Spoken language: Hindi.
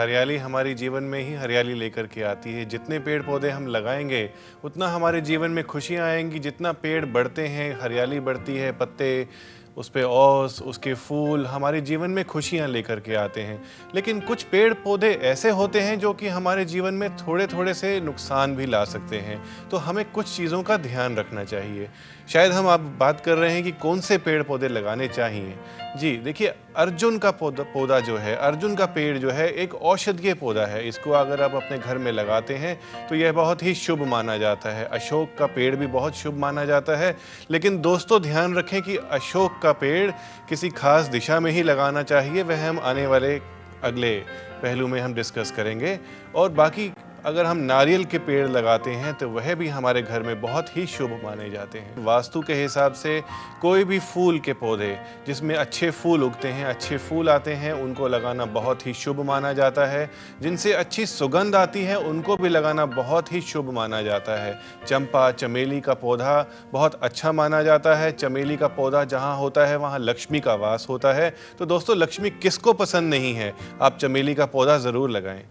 हरियाली हमारी जीवन में ही हरियाली लेकर के आती है। जितने पेड़ पौधे हम लगाएँगे, उतना हमारे जीवन में खुशियाँ आएँगी। जितना पेड़ बढ़ते हैं, हरियाली बढ़ती है, पत्ते उस पे ओस उसके फूल, हमारे जीवन में खुशियाँ लेकर के आते हैं। लेकिन कुछ पेड़ पौधे ऐसे होते हैं जो कि हमारे जीवन में थोड़े थोड़े से नुकसान भी ला सकते हैं। तो हमें कुछ चीज़ों का ध्यान रखना चाहिए। शायद हम आप बात कर रहे हैं कि कौन से पेड़ पौधे लगाने चाहिए। जी, देखिए, अर्जुन का पौधा पौधा जो है, अर्जुन का पेड़ जो है, एक औषधीय पौधा है। इसको अगर आप अपने घर में लगाते हैं तो यह बहुत ही शुभ माना जाता है। अशोक का पेड़ भी बहुत शुभ माना जाता है। लेकिन दोस्तों, ध्यान रखें कि का पेड़ किसी खास दिशा में ही लगाना चाहिए, वह हम आने वाले अगले पहलू में हम डिस्कस करेंगे। और बाकी अगर हम नारियल के पेड़ लगाते हैं तो वह भी हमारे घर में बहुत ही शुभ माने जाते हैं। वास्तु के हिसाब से कोई भी फूल के पौधे, जिसमें अच्छे फूल उगते हैं, अच्छे फूल आते हैं, उनको लगाना बहुत ही शुभ माना जाता है। जिनसे अच्छी सुगंध आती है, उनको भी लगाना बहुत ही शुभ माना जाता है। चंपा, चमेली का पौधा बहुत अच्छा माना जाता है। चमेली का पौधा जहाँ होता है, वहाँ लक्ष्मी का वास होता है। तो दोस्तों, लक्ष्मी किसको पसंद नहीं है? आप चमेली का पौधा ज़रूर लगाएँ।